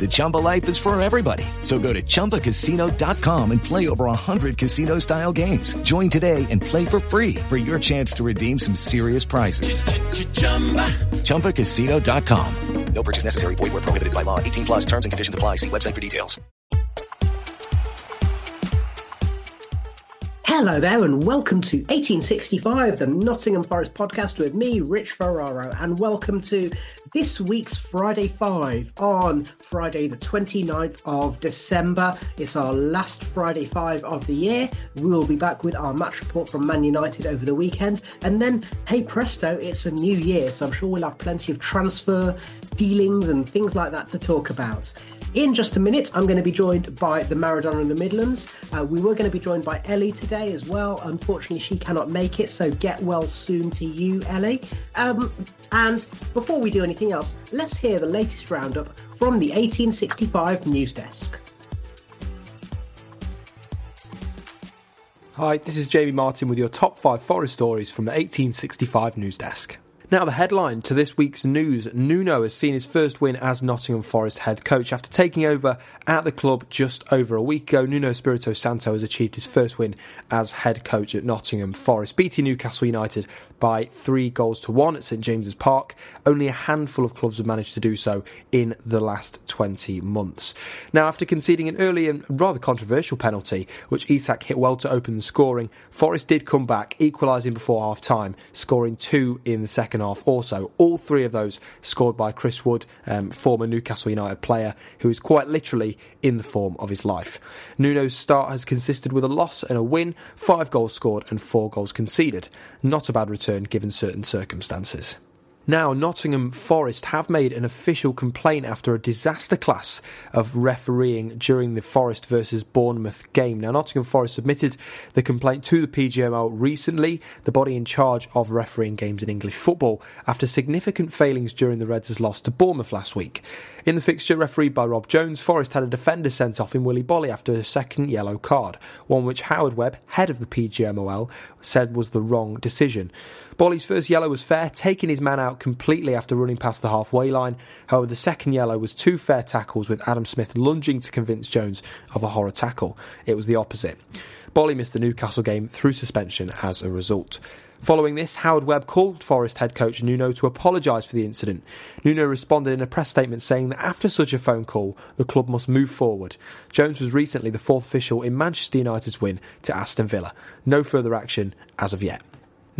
The Chumba life is for everybody. So go to ChumbaCasino.com and play over 100 casino-style games. Join today and play for free for your chance to redeem some serious prizes. ChumbaCasino.com. No purchase necessary. Void where prohibited by law. 18 plus terms and conditions apply. See website for details. Hello there, and welcome to 1865, the Nottingham Forest podcast with me, Rich Ferraro, and welcome to this week's Friday Five on Friday, the 29th of December. It's our last Friday Five of the year. We will be back with our match report from Man United over the weekend, and then, hey presto, it's a new year, so I'm sure we'll have plenty of transfer dealings and things like that to talk about. In just a minute, I'm going to be joined by the Maradona in the Midlands. Uh, we were going to be joined by Ellie today as well. Unfortunately, she cannot make it, so get well soon to you, Ellie. Um, and before we do anything else, let's hear the latest roundup from the 1865 news desk. Hi, this is Jamie Martin with your top five forest stories from the 1865 news desk. Now, the headline to this week's news Nuno has seen his first win as Nottingham Forest head coach. After taking over at the club just over a week ago, Nuno Espirito Santo has achieved his first win as head coach at Nottingham Forest, beating Newcastle United by three goals to one at St James's Park. Only a handful of clubs have managed to do so in the last 20 months. Now, after conceding an early and rather controversial penalty, which Isak hit well to open the scoring, Forest did come back, equalising before half time, scoring two in the second half also. All three of those scored by Chris Wood, um, former Newcastle United player, who is quite literally in the form of his life. Nuno's start has consisted with a loss and a win, five goals scored and four goals conceded. Not a bad return given certain circumstances. Now, Nottingham Forest have made an official complaint after a disaster class of refereeing during the Forest versus Bournemouth game. Now, Nottingham Forest submitted the complaint to the PGMO recently, the body in charge of refereeing games in English football, after significant failings during the Reds' loss to Bournemouth last week. In the fixture refereed by Rob Jones, Forest had a defender sent off in Willy Boly after a second yellow card, one which Howard Webb, head of the PGMOL, said was the wrong decision. Boly's first yellow was fair, taking his man out completely after running past the halfway line. However, the second yellow was two fair tackles with Adam Smith lunging to convince Jones of a horror tackle. It was the opposite. Boly missed the Newcastle game through suspension as a result. Following this, Howard Webb called Forest head coach Nuno to apologise for the incident. Nuno responded in a press statement saying that after such a phone call, the club must move forward. Jones was recently the fourth official in Manchester United's win to Aston Villa. No further action as of yet.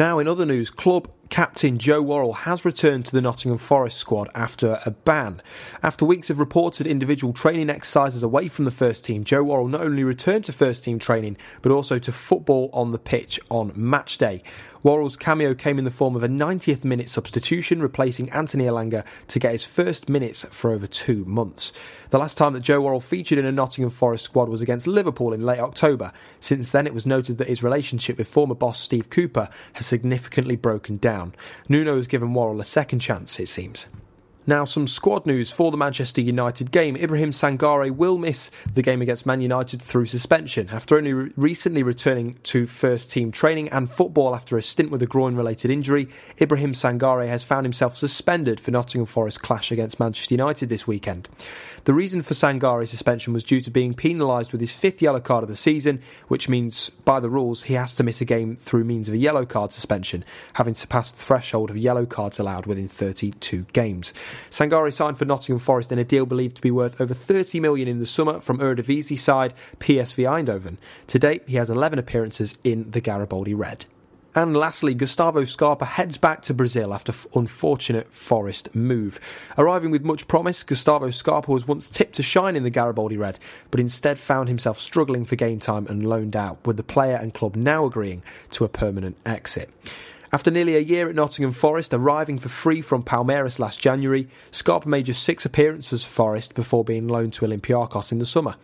Now, in other news, club captain Joe Worrall has returned to the Nottingham Forest squad after a ban. After weeks of reported individual training exercises away from the first team, Joe Worrall not only returned to first team training, but also to football on the pitch on match day. Worrall's cameo came in the form of a 90th minute substitution, replacing Anthony Elanga to get his first minutes for over two months. The last time that Joe Worrall featured in a Nottingham Forest squad was against Liverpool in late October. Since then, it was noted that his relationship with former boss Steve Cooper has significantly broken down. Nuno has given Worrall a second chance, it seems. Now, some squad news for the Manchester United game. Ibrahim Sangare will miss the game against Man United through suspension after only re- recently returning to first team training and football after a stint with a groin related injury. Ibrahim Sangare has found himself suspended for Nottingham Forest clash against Manchester United this weekend. The reason for Sangare's suspension was due to being penalised with his fifth yellow card of the season, which means by the rules he has to miss a game through means of a yellow card suspension, having surpassed the threshold of yellow cards allowed within 32 games. Sangare signed for Nottingham Forest in a deal believed to be worth over 30 million in the summer from Eredivisie side PSV Eindhoven. To date, he has 11 appearances in the Garibaldi Red. And lastly, Gustavo Scarpa heads back to Brazil after f- unfortunate Forest move. Arriving with much promise, Gustavo Scarpa was once tipped to shine in the Garibaldi Red, but instead found himself struggling for game time and loaned out, with the player and club now agreeing to a permanent exit. After nearly a year at Nottingham Forest, arriving for free from Palmeiras last January, Scarpa made just six appearances for Forest before being loaned to Olympiacos in the summer.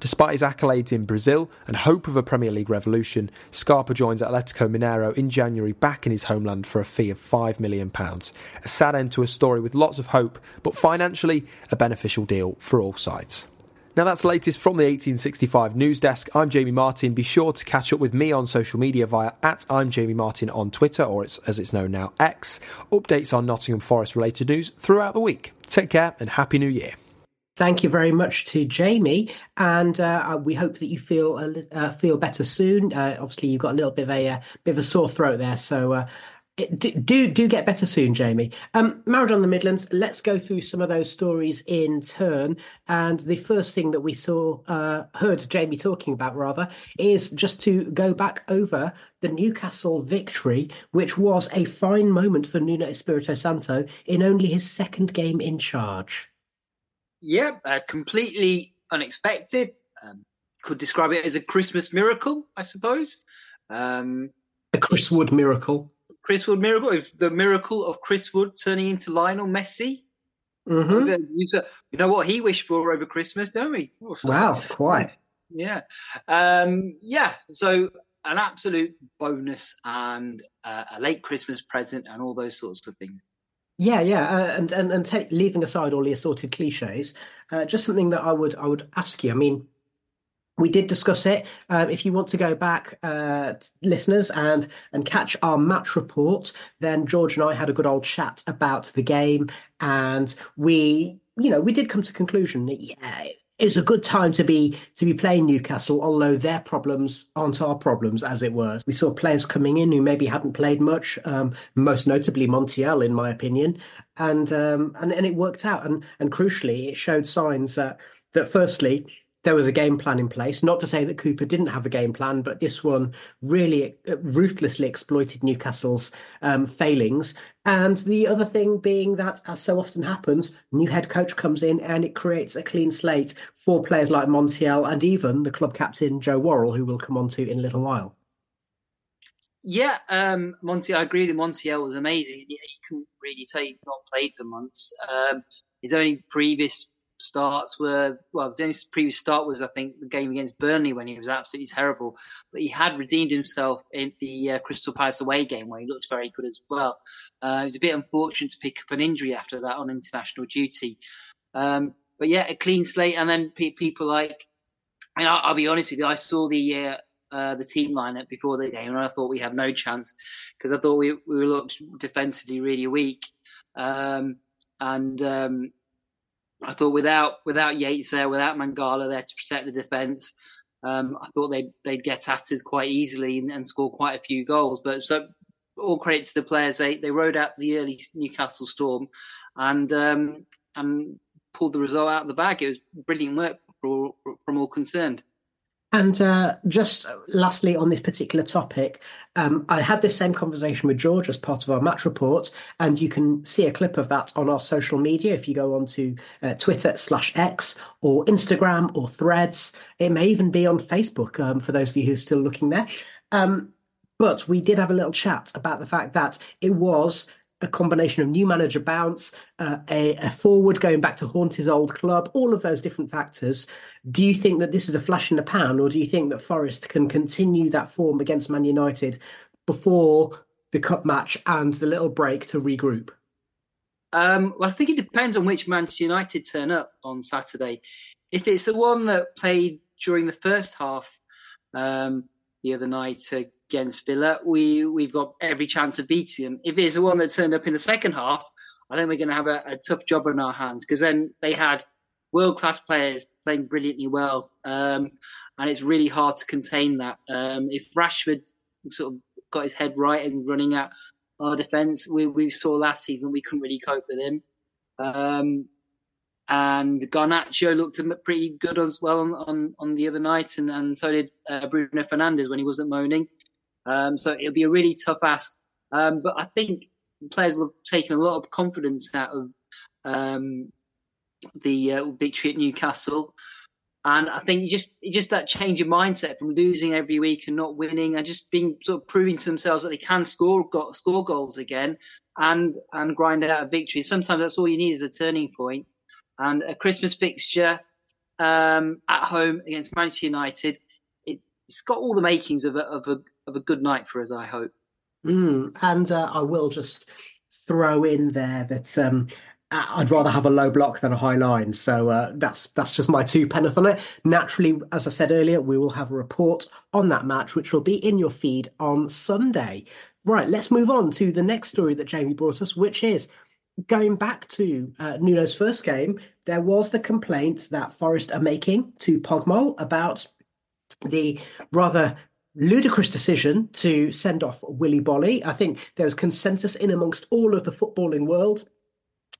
Despite his accolades in Brazil and hope of a Premier League revolution, Scarpa joins Atletico Mineiro in January back in his homeland for a fee of £5 million. A sad end to a story with lots of hope, but financially a beneficial deal for all sides. Now that's latest from the 1865 news desk. I'm Jamie Martin. Be sure to catch up with me on social media via at I'm Jamie Martin on Twitter, or it's, as it's known now, X. Updates on Nottingham Forest related news throughout the week. Take care and Happy New Year. Thank you very much to Jamie, and uh, we hope that you feel uh, feel better soon. Uh, obviously, you've got a little bit of a uh, bit of a sore throat there, so do do get better soon, Jamie. Um, Maradona of the Midlands. Let's go through some of those stories in turn. And the first thing that we saw, uh, heard Jamie talking about rather, is just to go back over the Newcastle victory, which was a fine moment for Nuno Espirito Santo in only his second game in charge. Yeah, uh, completely unexpected. Um, could describe it as a Christmas miracle, I suppose. Um, a Chris Wood miracle. Chris Wood miracle, the miracle of Chris Wood turning into Lionel Messi. Mm-hmm. You know what he wished for over Christmas, don't we? Oh, wow, quite. Yeah, um, yeah. So an absolute bonus and uh, a late Christmas present and all those sorts of things. Yeah, yeah, uh, and and and take, leaving aside all the assorted cliches, uh, just something that I would I would ask you. I mean, we did discuss it. Um, if you want to go back, uh, listeners, and and catch our match report, then George and I had a good old chat about the game, and we, you know, we did come to conclusion that yeah, it's a good time to be to be playing Newcastle, although their problems aren't our problems, as it were. We saw players coming in who maybe hadn't played much, um, most notably Montiel, in my opinion, and um, and and it worked out. And and crucially, it showed signs that that firstly there was a game plan in place. Not to say that Cooper didn't have a game plan, but this one really uh, ruthlessly exploited Newcastle's um, failings. And the other thing being that, as so often happens, new head coach comes in and it creates a clean slate for players like Montiel and even the club captain Joe Worrall, who we'll come on to in a little while. Yeah, um, Montiel, I agree that Montiel was amazing. He couldn't really say he'd not played for months. Um, his only previous starts were well, the only previous start was I think the game against Burnley when he was absolutely terrible. But he had redeemed himself in the uh, Crystal Palace away game where he looked very good as well. Uh, it was a bit unfortunate to pick up an injury after that on international duty. Um, but yeah, a clean slate, and then pe- people like, and I'll, I'll, be honest with you, I saw the. Uh, uh, the team lineup before the game, and I thought we had no chance because I thought we we looked defensively really weak, um, and um, I thought without without Yates there, without Mangala there to protect the defence, um, I thought they'd they'd get at us quite easily and, and, score quite a few goals. But so all credit to the players, they they rode out the early Newcastle storm and um, and pulled the result out of the bag. It was brilliant work from all concerned. And uh, just lastly, on this particular topic, um, I had this same conversation with George as part of our match report, and you can see a clip of that on our social media if you go on to uh, Twitter slash X or Instagram or Threads. It may even be on Facebook um, for those of you who are still looking there. Um, but we did have a little chat about the fact that it was a combination of new manager bounce, uh, a, a, forward going back to haunt his old club, all of those different factors. Do you think that this is a flash in the pan, or do you think that Forest can continue that form against Man United before the cup match and the little break to regroup? Um, well, I think it depends on which Manchester United turn up on Saturday. If it's the one that played during the first half um, the other night against Villa, we we've got every chance of beating them. If it's the one that turned up in the second half, I think we're going to have a, a tough job on our hands because then they had world class players playing brilliantly well, um, and it's really hard to contain that. Um, if Rashford sort of got his head right and running at our defence, we, we saw last season we couldn't really cope with him. Um, and Garnacho looked pretty good as well on, on, on the other night, and, and so did uh, Bruno Fernandes when he wasn't moaning. Um, so it'll be a really tough ask. Um, but I think players will have taken a lot of confidence out of um, the uh, victory at Newcastle. And I think just just that change of mindset from losing every week and not winning, and just being sort of proving to themselves that they can score score goals again, and and grind out a victory. Sometimes that's all you need is a turning point. And a Christmas fixture um, at home against Manchester United, it, has got all the makings of a, of a of a good night for us. I hope. Mm, and uh, I will just throw in there that um, I'd rather have a low block than a high line. So uh, that's that's just my two penneth on it. Naturally, as I said earlier, we will have a report on that match, which will be in your feed on Sunday. Right, let's move on to the next story that Jamie brought us, which is going back to uh, Nuno's first game. There was the complaint that Forest are making to PGMOL about the rather ludicrous decision to send off Willy Boly. I think there was consensus in amongst all of the footballing world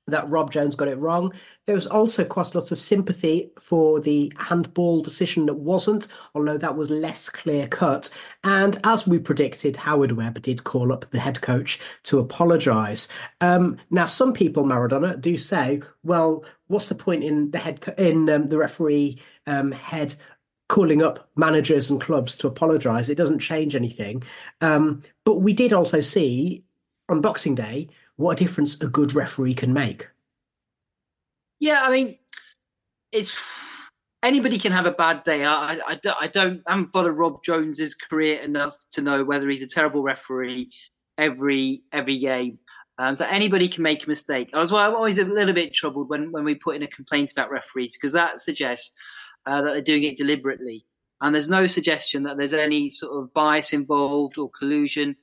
that Rob Jones got it wrong. There was also quite a lot of sympathy for the handball decision that wasn't, although that was less clear cut. And as we predicted, Howard Webb did call up the head coach to apologise. Um, now, some people, Maradona, do say, well, what's the point in the head co- in um, the referee um, head calling up managers and clubs to apologise? It doesn't change anything. Um, but we did also see on Boxing Day what a difference a good referee can make. Yeah, I mean, it's anybody can have a bad day. I, I, I don't, I haven't followed Rob Jones's career enough to know whether he's a terrible referee every every game. Um, so anybody can make a mistake. I was I'm always a little bit troubled when when we put in a complaint about referees because that suggests uh, that they're doing it deliberately, and there's no suggestion that there's any sort of bias involved or collusion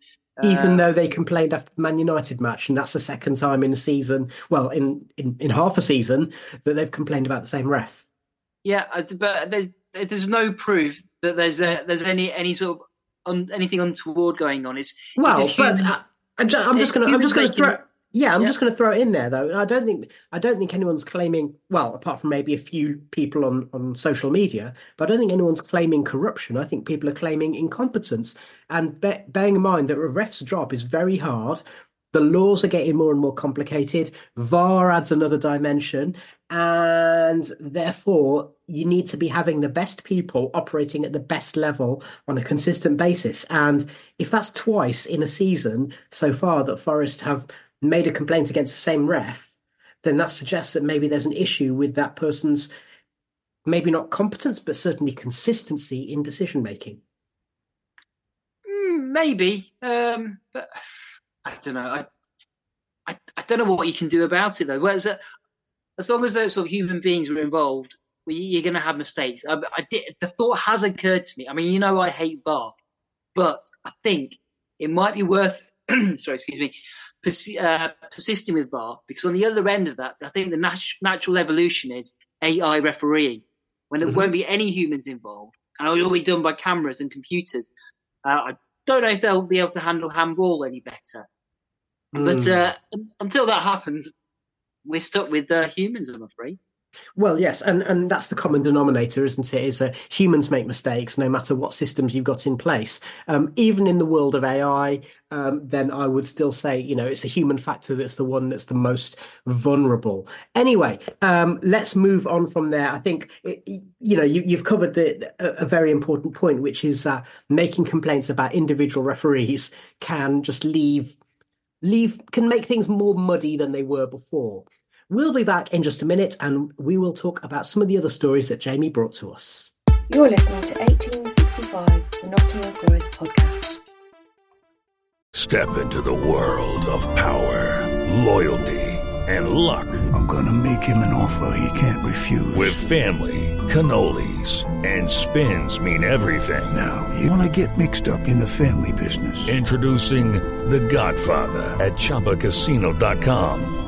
even uh, though they complained after the Man United match, and that's the second time in a season, well, in, in, in half a season, that they've complained about the same ref. Yeah, uh, but there's there's no proof that there's a, there's any any sort of un, anything untoward going on. It's well, it's but uh, I'm just going to I'm just going to throw yeah, I'm yeah. just going to throw it in there though. I don't think I don't think anyone's claiming well, apart from maybe a few people on on social media, but I don't think anyone's claiming corruption. I think people are claiming incompetence. And be- bearing in mind that a ref's job is very hard, the laws are getting more and more complicated. VAR adds another dimension, and therefore you need to be having the best people operating at the best level on a consistent basis. And if that's twice in a season so far that Forest have made a complaint against the same ref, then that suggests that maybe there's an issue with that person's maybe not competence, but certainly consistency in decision making. Mm, maybe, um, but I don't know. I, I, I don't know what you can do about it though. Whereas, uh, as long as those sort of human beings were involved, you're going to have mistakes. I, I did. The thought has occurred to me. I mean, you know, I hate VAR, but I think it might be worth. sorry, excuse me pers- uh, persisting with VAR because on the other end of that, I think the nat- natural evolution is AI refereeing when there mm-hmm. won't be any humans involved and it'll all be done by cameras and computers. Uh, I don't know if they'll be able to handle handball any better. Mm. But uh, until that happens, we're stuck with uh, humans, I'm afraid. Well, yes, and, and that's the common denominator, isn't it? Is that humans make mistakes no matter what systems you've got in place. Um, even in the world of AI, um, then I would still say, you know, it's a human factor that's the one that's the most vulnerable. Anyway, um, let's move on from there. I think, it, you know, you, have covered the, a, a, very important point, which is that making complaints about individual referees can just leave leave can make things more muddy than they were before. We'll be back in just a minute and we will talk about some of the other stories that Jamie brought to us. You're listening to 1865, the Nottingham Forest podcast. Step into the world of power, loyalty and luck. I'm going to make him an offer he can't refuse. With family, cannolis, and spins mean everything. Now, you want to get mixed up in the family business. Introducing The Godfather at ChumbaCasino.com.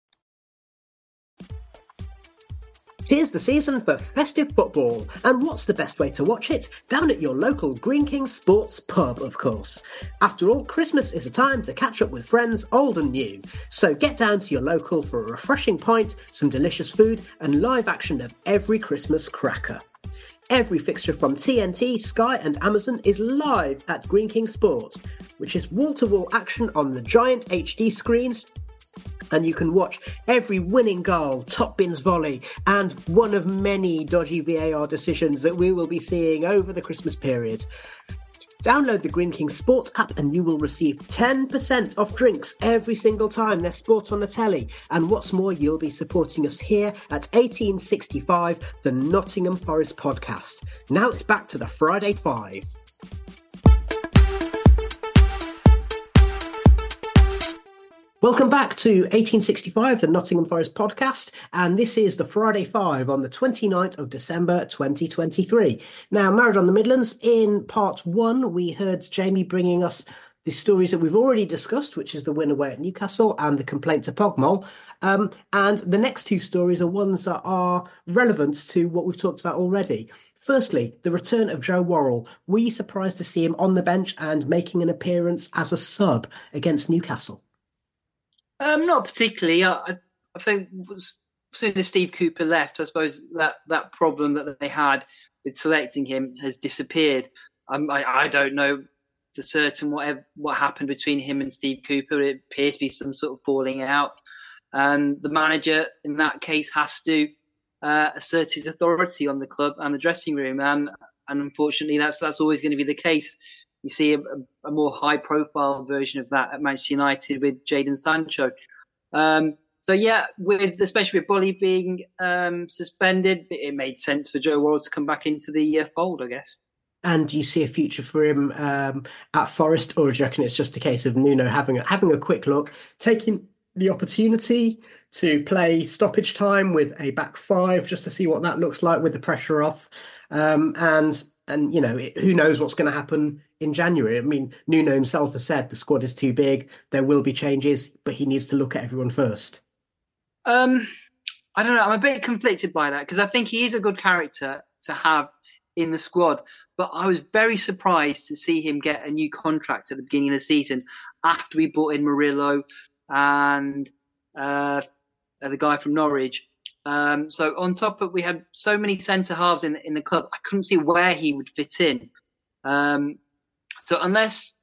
Tis the season for festive football, and what's the best way to watch it? Down at your local Greene King Sports pub, of course. After all, Christmas is a time to catch up with friends old and new. So get down to your local for a refreshing pint, some delicious food, and live action of every Christmas cracker. Every fixture from TNT, Sky, and Amazon is live at Greene King Sports, which is wall to wall action on the giant HD screens and you can watch every winning goal, top bins volley, and one of many dodgy VAR decisions that we will be seeing over the Christmas period. Download the Greene King Sports app and you will receive 10% off drinks every single time there's sport on the telly. And what's more, you'll be supporting us here at 1865, the Nottingham Forest podcast. Now it's back to the Friday Five. Welcome back to 1865, the Nottingham Forest podcast, and this is the Friday Five on the 29th of December 2023. Now, Maradona of the Midlands, in part one, we heard Jamie bringing us the stories that we've already discussed, which is the win away at Newcastle and the complaint to PGMOL. Um, and the next two stories are ones that are relevant to what we've talked about already. Firstly, the return of Joe Worrall. Were you surprised to see him on the bench and making an appearance as a sub against Newcastle? Um, not particularly. I, I think as soon as Steve Cooper left, I suppose that that problem that they had with selecting him has disappeared. Um, I, I don't know for certain what what happened between him and Steve Cooper. It appears to be some sort of falling out, and the manager in that case has to uh, assert his authority on the club and the dressing room. And and unfortunately, that's that's always going to be the case you see a, a more high profile version of that at Manchester United with Jadon Sancho. Um, so yeah, with especially with Boly being um, suspended, it made sense for Joe Worrall to come back into the uh, fold, I guess. And do you see a future for him um, at Forest, or do you reckon it's just a case of Nuno having a, having a quick look, taking the opportunity to play stoppage time with a back five, just to see what that looks like with the pressure off, um, and and you know who knows what's going to happen in January. I mean, Nuno himself has said the squad is too big. There will be changes, but he needs to look at everyone first. Um, I don't know. I'm a bit conflicted by that because I think he is a good character to have in the squad. But I was very surprised to see him get a new contract at the beginning of the season after we brought in Murillo and uh, the guy from Norwich. Um, so on top of we had so many centre halves in in the club, I couldn't see where he would fit in. Um, so unless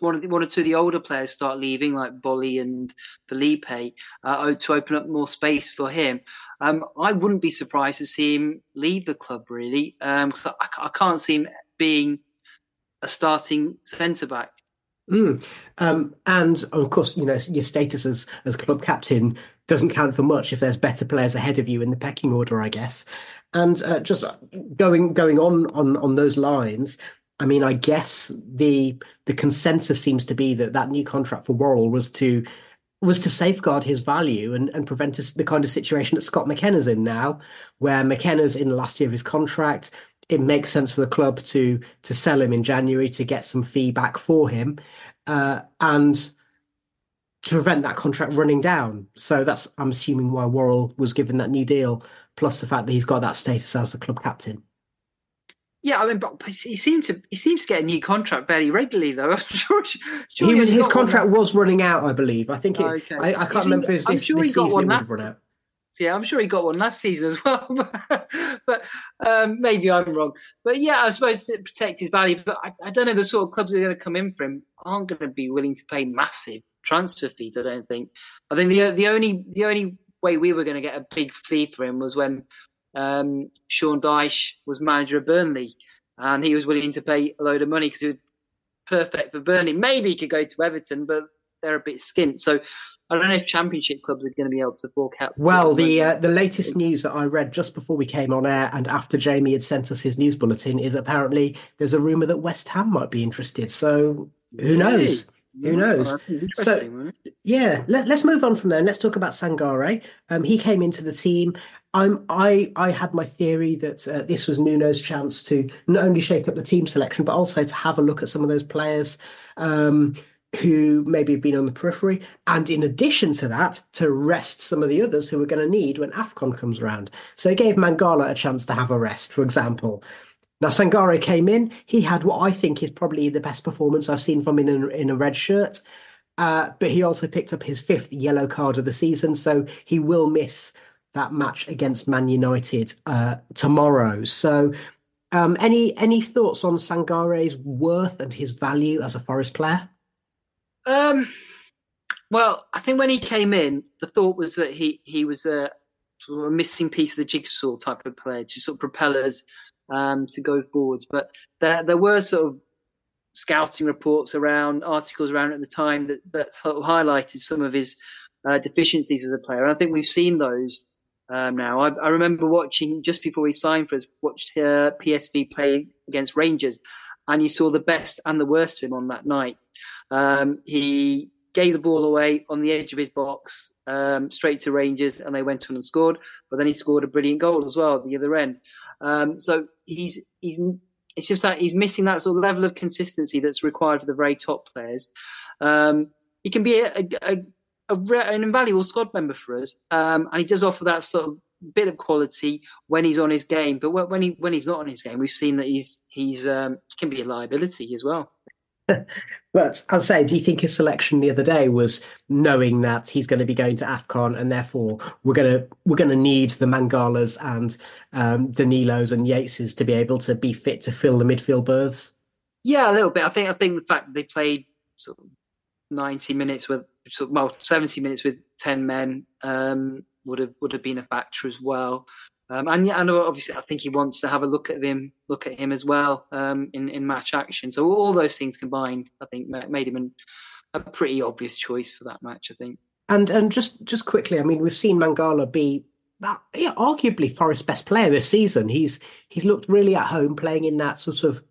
one, the, one or two of the older players start leaving, like Boly and Felipe, uh, to open up more space for him, um, I wouldn't be surprised to see him leave the club. Really, because um, I, I, can't see him being a starting centre back. Mm. Um, and of course, you know your status as as club captain doesn't count for much if there's better players ahead of you in the pecking order, I guess. And uh, just going going on on on those lines, I mean, I guess the the consensus seems to be that that new contract for Worrall was to was to safeguard his value and, and prevent the kind of situation that Scott McKenna's in now, where McKenna's in the last year of his contract. It makes sense for the club to to sell him in January to get some fee back for him, uh, and to prevent that contract running down. So that's I'm assuming why Worrall was given that new deal, plus the fact that he's got that status as the club captain. Yeah, I mean, but he seems to he seems to get a new contract fairly regularly, though. I'm sure, sure he was, his contract was running out, I believe. I think it, okay. I, I, can't remember if I'm this, sure this he got one last, run out. Yeah, I'm sure he got one last season as well, but um, maybe I'm wrong. But yeah, I suppose to protect his value. But I, I don't know the sort of clubs that are going to come in for him aren't going to be willing to pay massive transfer fees. I don't think. I think the the only the only way we were going to get a big fee for him was when um, Sean Dyche was manager of Burnley and he was willing to pay a load of money because he was perfect for Burnley. Maybe he could go to Everton, but they're a bit skint. So I don't know if Championship clubs are going to be able to fork out. Well, the uh, the latest news that I read just before we came on air and after Jamie had sent us his news bulletin is apparently there's a rumor that West Ham might be interested. So who knows? Who knows? so, yeah, let, us move on from there. Let's talk about Sangare. Um, he came into the team. I'm, I, I had my theory that uh, this was Nuno's chance to not only shake up the team selection, but also to have a look at some of those players um, who maybe have been on the periphery. And in addition to that, to rest some of the others who we're going to need when AFCON comes around. So he gave Mangala a chance to have a rest, for example. Now, Sangare came in. He had what I think is probably the best performance I've seen from him in in a red shirt. Uh, but he also picked up his fifth yellow card of the season, so he will miss that match against Man United uh, tomorrow. So, um, any any thoughts on Sangare's worth and his value as a Forest player? Um, well, I think when he came in, the thought was that he he was a, a missing piece of the jigsaw type of player to sort of propel us um, to go forwards. But there, there were sort of scouting reports around, articles around at the time that, that sort of highlighted some of his uh, deficiencies as a player. And I think we've seen those um, now. I, I, remember watching just before he signed for us, watched uh, PSV play against Rangers, and you saw the best and the worst of him on that night. Um, he gave the ball away on the edge of his box um, straight to Rangers, and they went on and scored. But then he scored a brilliant goal as well at the other end. Um, so he's he's it's just that he's missing that sort of level of consistency that's required for the very top players. Um, he can be a, a, a, an invaluable squad member for us, um, and he does offer that sort of bit of quality when he's on his game. But when he when he's not on his game, we've seen that he's he's um, can be a liability as well. but as I say, do you think his selection the other day was knowing that he's going to be going to Afcon, and therefore we're going to we're going to need the Mangalas and um, Danilos and Yateses to be able to be fit to fill the midfield berths? Yeah, a little bit. I think I think the fact that they played sort of ninety minutes with well seventy minutes with ten men um, would have would have been a factor as well. Um, and yeah, and obviously, I think he wants to have a look at him, look at him as well um, in in match action. So all those things combined, I think, made him an, a pretty obvious choice for that match. I think. And and just just quickly, I mean, we've seen Mangala be uh, yeah, arguably Forest's best player this season. He's he's looked really at home playing in that sort of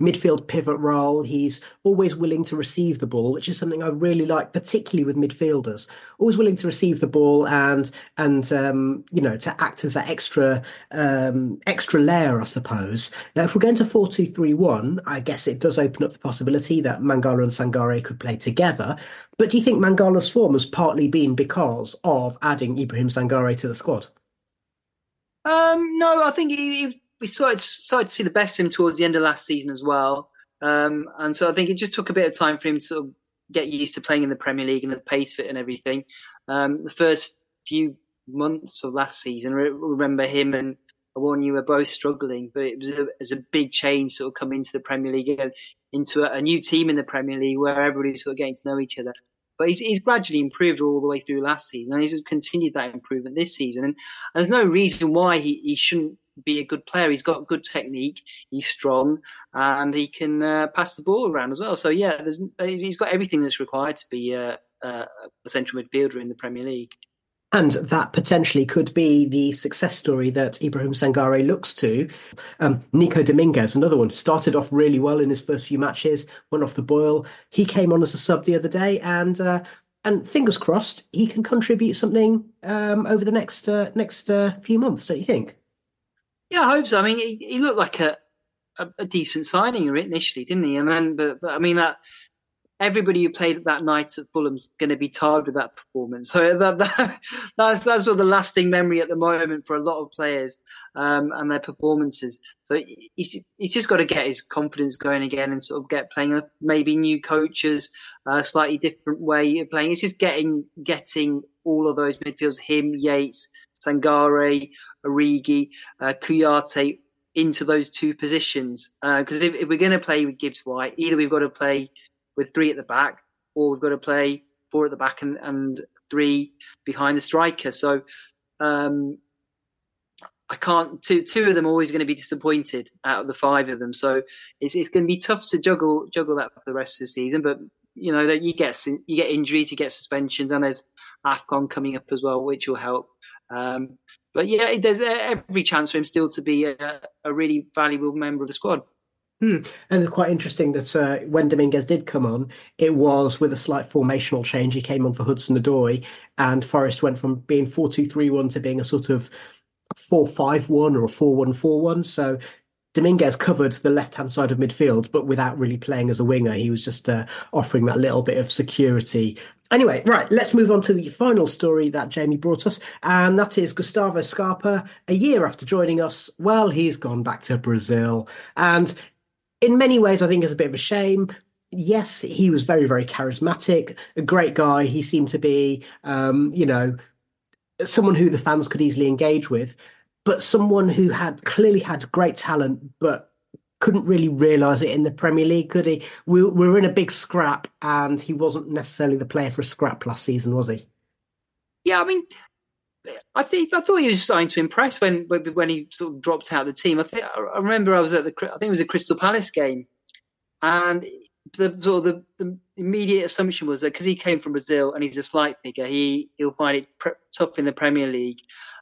midfield pivot role. He's always willing to receive the ball, which is something I really like, particularly with midfielders. Always willing to receive the ball and and um, you know to act as that extra um, extra layer, I suppose. Now, if we're going to four two three one, I guess it does open up the possibility that Mangala and Sangare could play together. But do you think Mangala's form has partly been because of adding Ibrahim Sangare to the squad? Um, no, I think he, he we started, started to see the best of him towards the end of last season as well. Um, and so I think it just took a bit of time for him to sort of get used to playing in the Premier League and the pace fit and everything. Um, the first few months of last season, I remember him and you were both struggling, but it was, a, it was a big change sort of coming into the Premier League and into a, a, new team in the Premier League where everybody was sort of getting to know each other. But he's, he's gradually improved all the way through last season, and he's continued that improvement this season. And, and there's no reason why he, he shouldn't be a good player. He's got good technique. He's strong, and he can uh, pass the ball around as well. So yeah, he's got everything that's required to be a central midfielder in the Premier League. And that potentially could be the success story that Ibrahim Sangare looks to. Um, Nico Dominguez, another one, started off really well in his first few matches, went off the boil. He came on as a sub the other day, and uh, and fingers crossed he can contribute something um, over the next uh, next uh, few months. Don't you think? Yeah, I hope so. I mean, he, he looked like a, a, a, decent signing initially, didn't he? And then, but, but I mean that everybody who played that night at Fulham's going to be tired with that performance. So that, that, that's that's sort of the lasting memory at the moment for a lot of players um, and their performances. So he's, he's just got to get his confidence going again and sort of get playing maybe new coaches, a slightly different way of playing. It's just getting getting all of those midfielders, him, Yates, Sangare, Origi, uh, Kouyaté into those two positions. Because uh, if, if, we're going to play with Gibbs White, either we've got to play with three at the back or we've got to play four at the back and, and three behind the striker. So um, I can't. Two two of them are always going to be disappointed out of the five of them. So it's it's going to be tough to juggle juggle that for the rest of the season. But you know that you get you get injuries, you get suspensions, and there's Afcon coming up as well, which will help. Um, but yeah, there's every chance for him still to be a, a really valuable member of the squad. Hmm. And it's quite interesting that uh, when Dominguez did come on, it was with a slight formational change. He came on for Hudson-Odoi, and Forest went from being 4 2 3 1 to being a sort of 4 5 1 or a 4 1 4 1. So Dominguez covered the left hand side of midfield, but without really playing as a winger. He was just uh, offering that little bit of security. Anyway, right, let's move on to the final story that Jamie brought us, and that is Gustavo Scarpa. A year after joining us, well, he's gone back to Brazil. And in many ways, I think it's a bit of a shame. Yes, he was very, very charismatic, a great guy. He seemed to be, um, you know, someone who the fans could easily engage with, but someone who had clearly had great talent, but couldn't really realise it in the Premier League, could he? We, we were in a big scrap, and he wasn't necessarily the player for a scrap last season, was he? Yeah, I mean, I think I thought he was starting to impress when when he sort of dropped out of the team. I think I remember I was at the I think it was a Crystal Palace game, and the sort of the, the immediate assumption was that because he came from Brazil and he's a slight figure, he he'll find it tough in the Premier League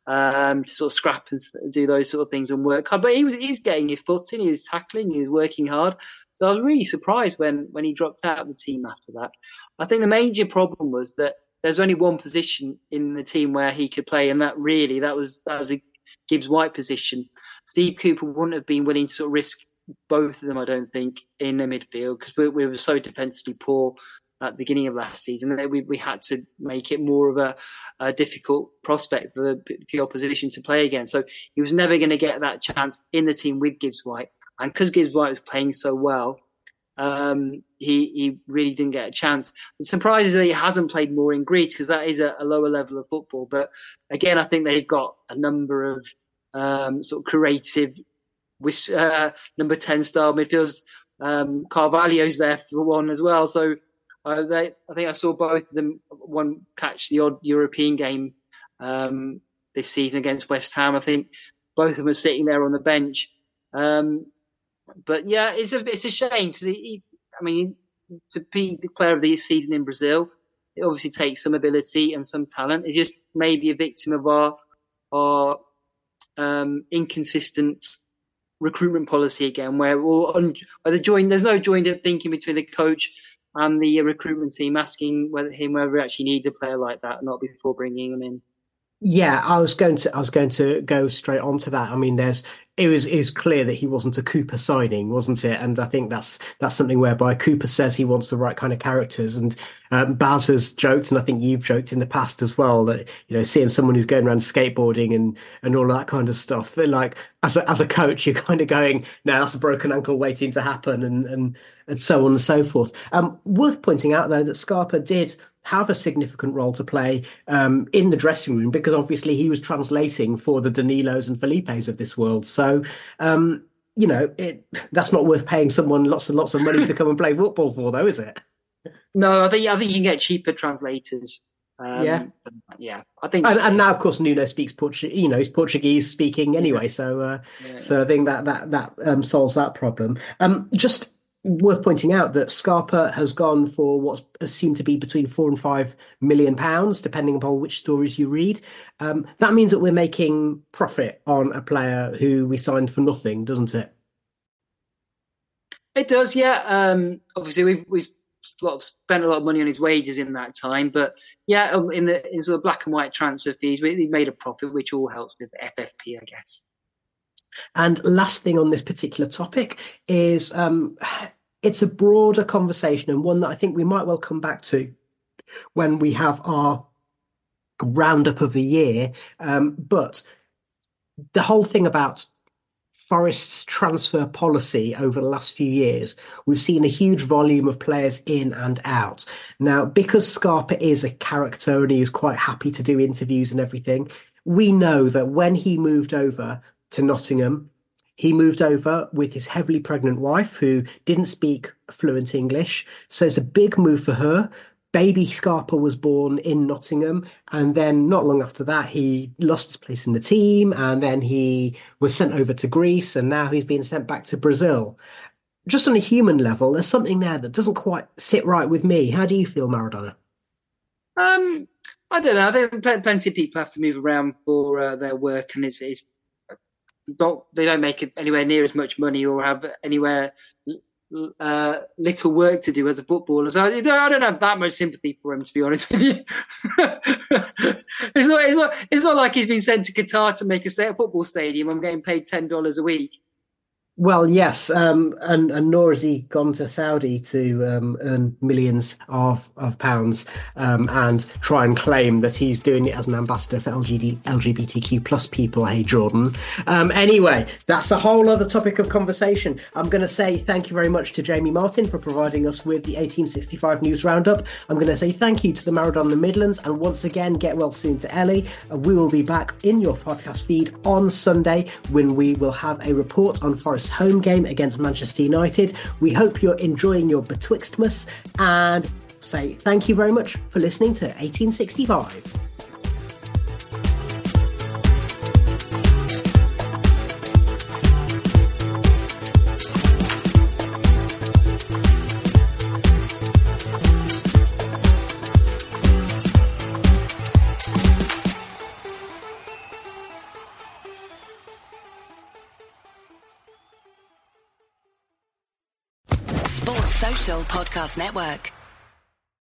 um, to sort of scrap and do those sort of things and work hard. But he was he was getting his foot in, he was tackling, he was working hard. So I was really surprised when when he dropped out of the team after that. I think the major problem was that there's only one position in the team where he could play, and that really that was that was a Gibbs White position. Steve Cooper wouldn't have been willing to sort of risk both of them, I don't think, in the midfield because we, we, were so defensively poor at the beginning of last season. We, we had to make it more of a, a difficult prospect for the, the, opposition to play again. So he was never going to get that chance in the team with Gibbs White. And because Gibbs White was playing so well, um, he he really didn't get a chance. The surprise is that he hasn't played more in Greece because that is a, a, lower level of football. But again, I think they've got a number of um, sort of creative uh, number ten style midfielders. Um, Carvalho's there for one as well. So uh, they, I think I saw both of them one catch the odd European game um, this season against West Ham. I think both of them are sitting there on the bench. Um, but yeah, it's a it's a shame because I mean, to be the player of the season in Brazil, it obviously takes some ability and some talent. It's just maybe a victim of our our um, inconsistent recruitment policy again, where un- where the join there's no joined up thinking between the coach and the recruitment team, asking whether him whether we actually need a player like that, not before bringing him in. Yeah, I was going to I was going to go straight on to that. I mean, there's it was is clear that he wasn't a Cooper signing, wasn't it? And I think that's that's something whereby Cooper says he wants the right kind of characters. And um, Baz has joked, and I think you've joked in the past as well that you know seeing someone who's going around skateboarding and and all that kind of stuff. Like as a as a coach, you're kind of going, now that's a broken ankle waiting to happen, and and and so on and so forth. Um, worth pointing out though that Scarpa did have a significant role to play um, in the dressing room because obviously he was translating for the Danilos and Felipes of this world. So, um, you know, it, that's not worth paying someone lots and lots of money to come and play football for, though, is it? No, I think I think you can get cheaper translators. Um, yeah, yeah, I think. And, so. and, now, of course, Nuno speaks Portuguese. You know, he's Portuguese speaking anyway, so uh, yeah. so I think that that that um, solves that problem. Um, just worth pointing out that Scarpa has gone for what's assumed to be between four and five million pounds, depending upon which stories you read. Um, that means that we're making profit on a player who we signed for nothing, doesn't it? It does, yeah. Um, obviously, we've, we've spent a lot of money on his wages in that time, but yeah, um, in the in sort of black and white transfer fees, we, we made a profit, which all helps with FFP, I guess. And last thing on this particular topic is um, it's a broader conversation and one that I think we might well come back to when we have our roundup of the year. Um, but the whole thing about Forest's transfer policy over the last few years, we've seen a huge volume of players in and out. Now, because Scarpa is a character and he is quite happy to do interviews and everything, we know that when he moved over to Nottingham, he moved over with his heavily pregnant wife, who didn't speak fluent English. So it's a big move for her. Baby Scarpa was born in Nottingham, and then not long after that, he lost his place in the team, and then he was sent over to Greece, and now he's been sent back to Brazil. just on a human level, there's something there that doesn't quite sit right with me. How do you feel, Maradona? Um, I don't know. There are plenty of people have to move around for uh, their work, and it's not they don't make anywhere near as much money or have anywhere uh, little work to do as a footballer. So I, don't have that much sympathy for him, to be honest with you. it's not, it's not, it's not like he's been sent to Qatar to make a football stadium. I'm getting paid ten dollars a week. Well, yes, um, and and nor has he gone to Saudi to um, earn millions of of pounds um, and try and claim that he's doing it as an ambassador for LGBT, LGBTQ plus people. Hey, Jordan. Um, anyway, that's a whole other topic of conversation. I'm going to say thank you very much to Jamie Martin for providing us with the 1865 news roundup. I'm going to say thank you to the Maradona the Midlands, and once again, get well soon to Ellie. Uh, we will be back in your podcast feed on Sunday when we will have a report on Forest home game against Manchester United. We hope you're enjoying your Betwixtmas and say thank you very much for listening to 1865. Podcast Network.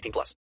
18 plus.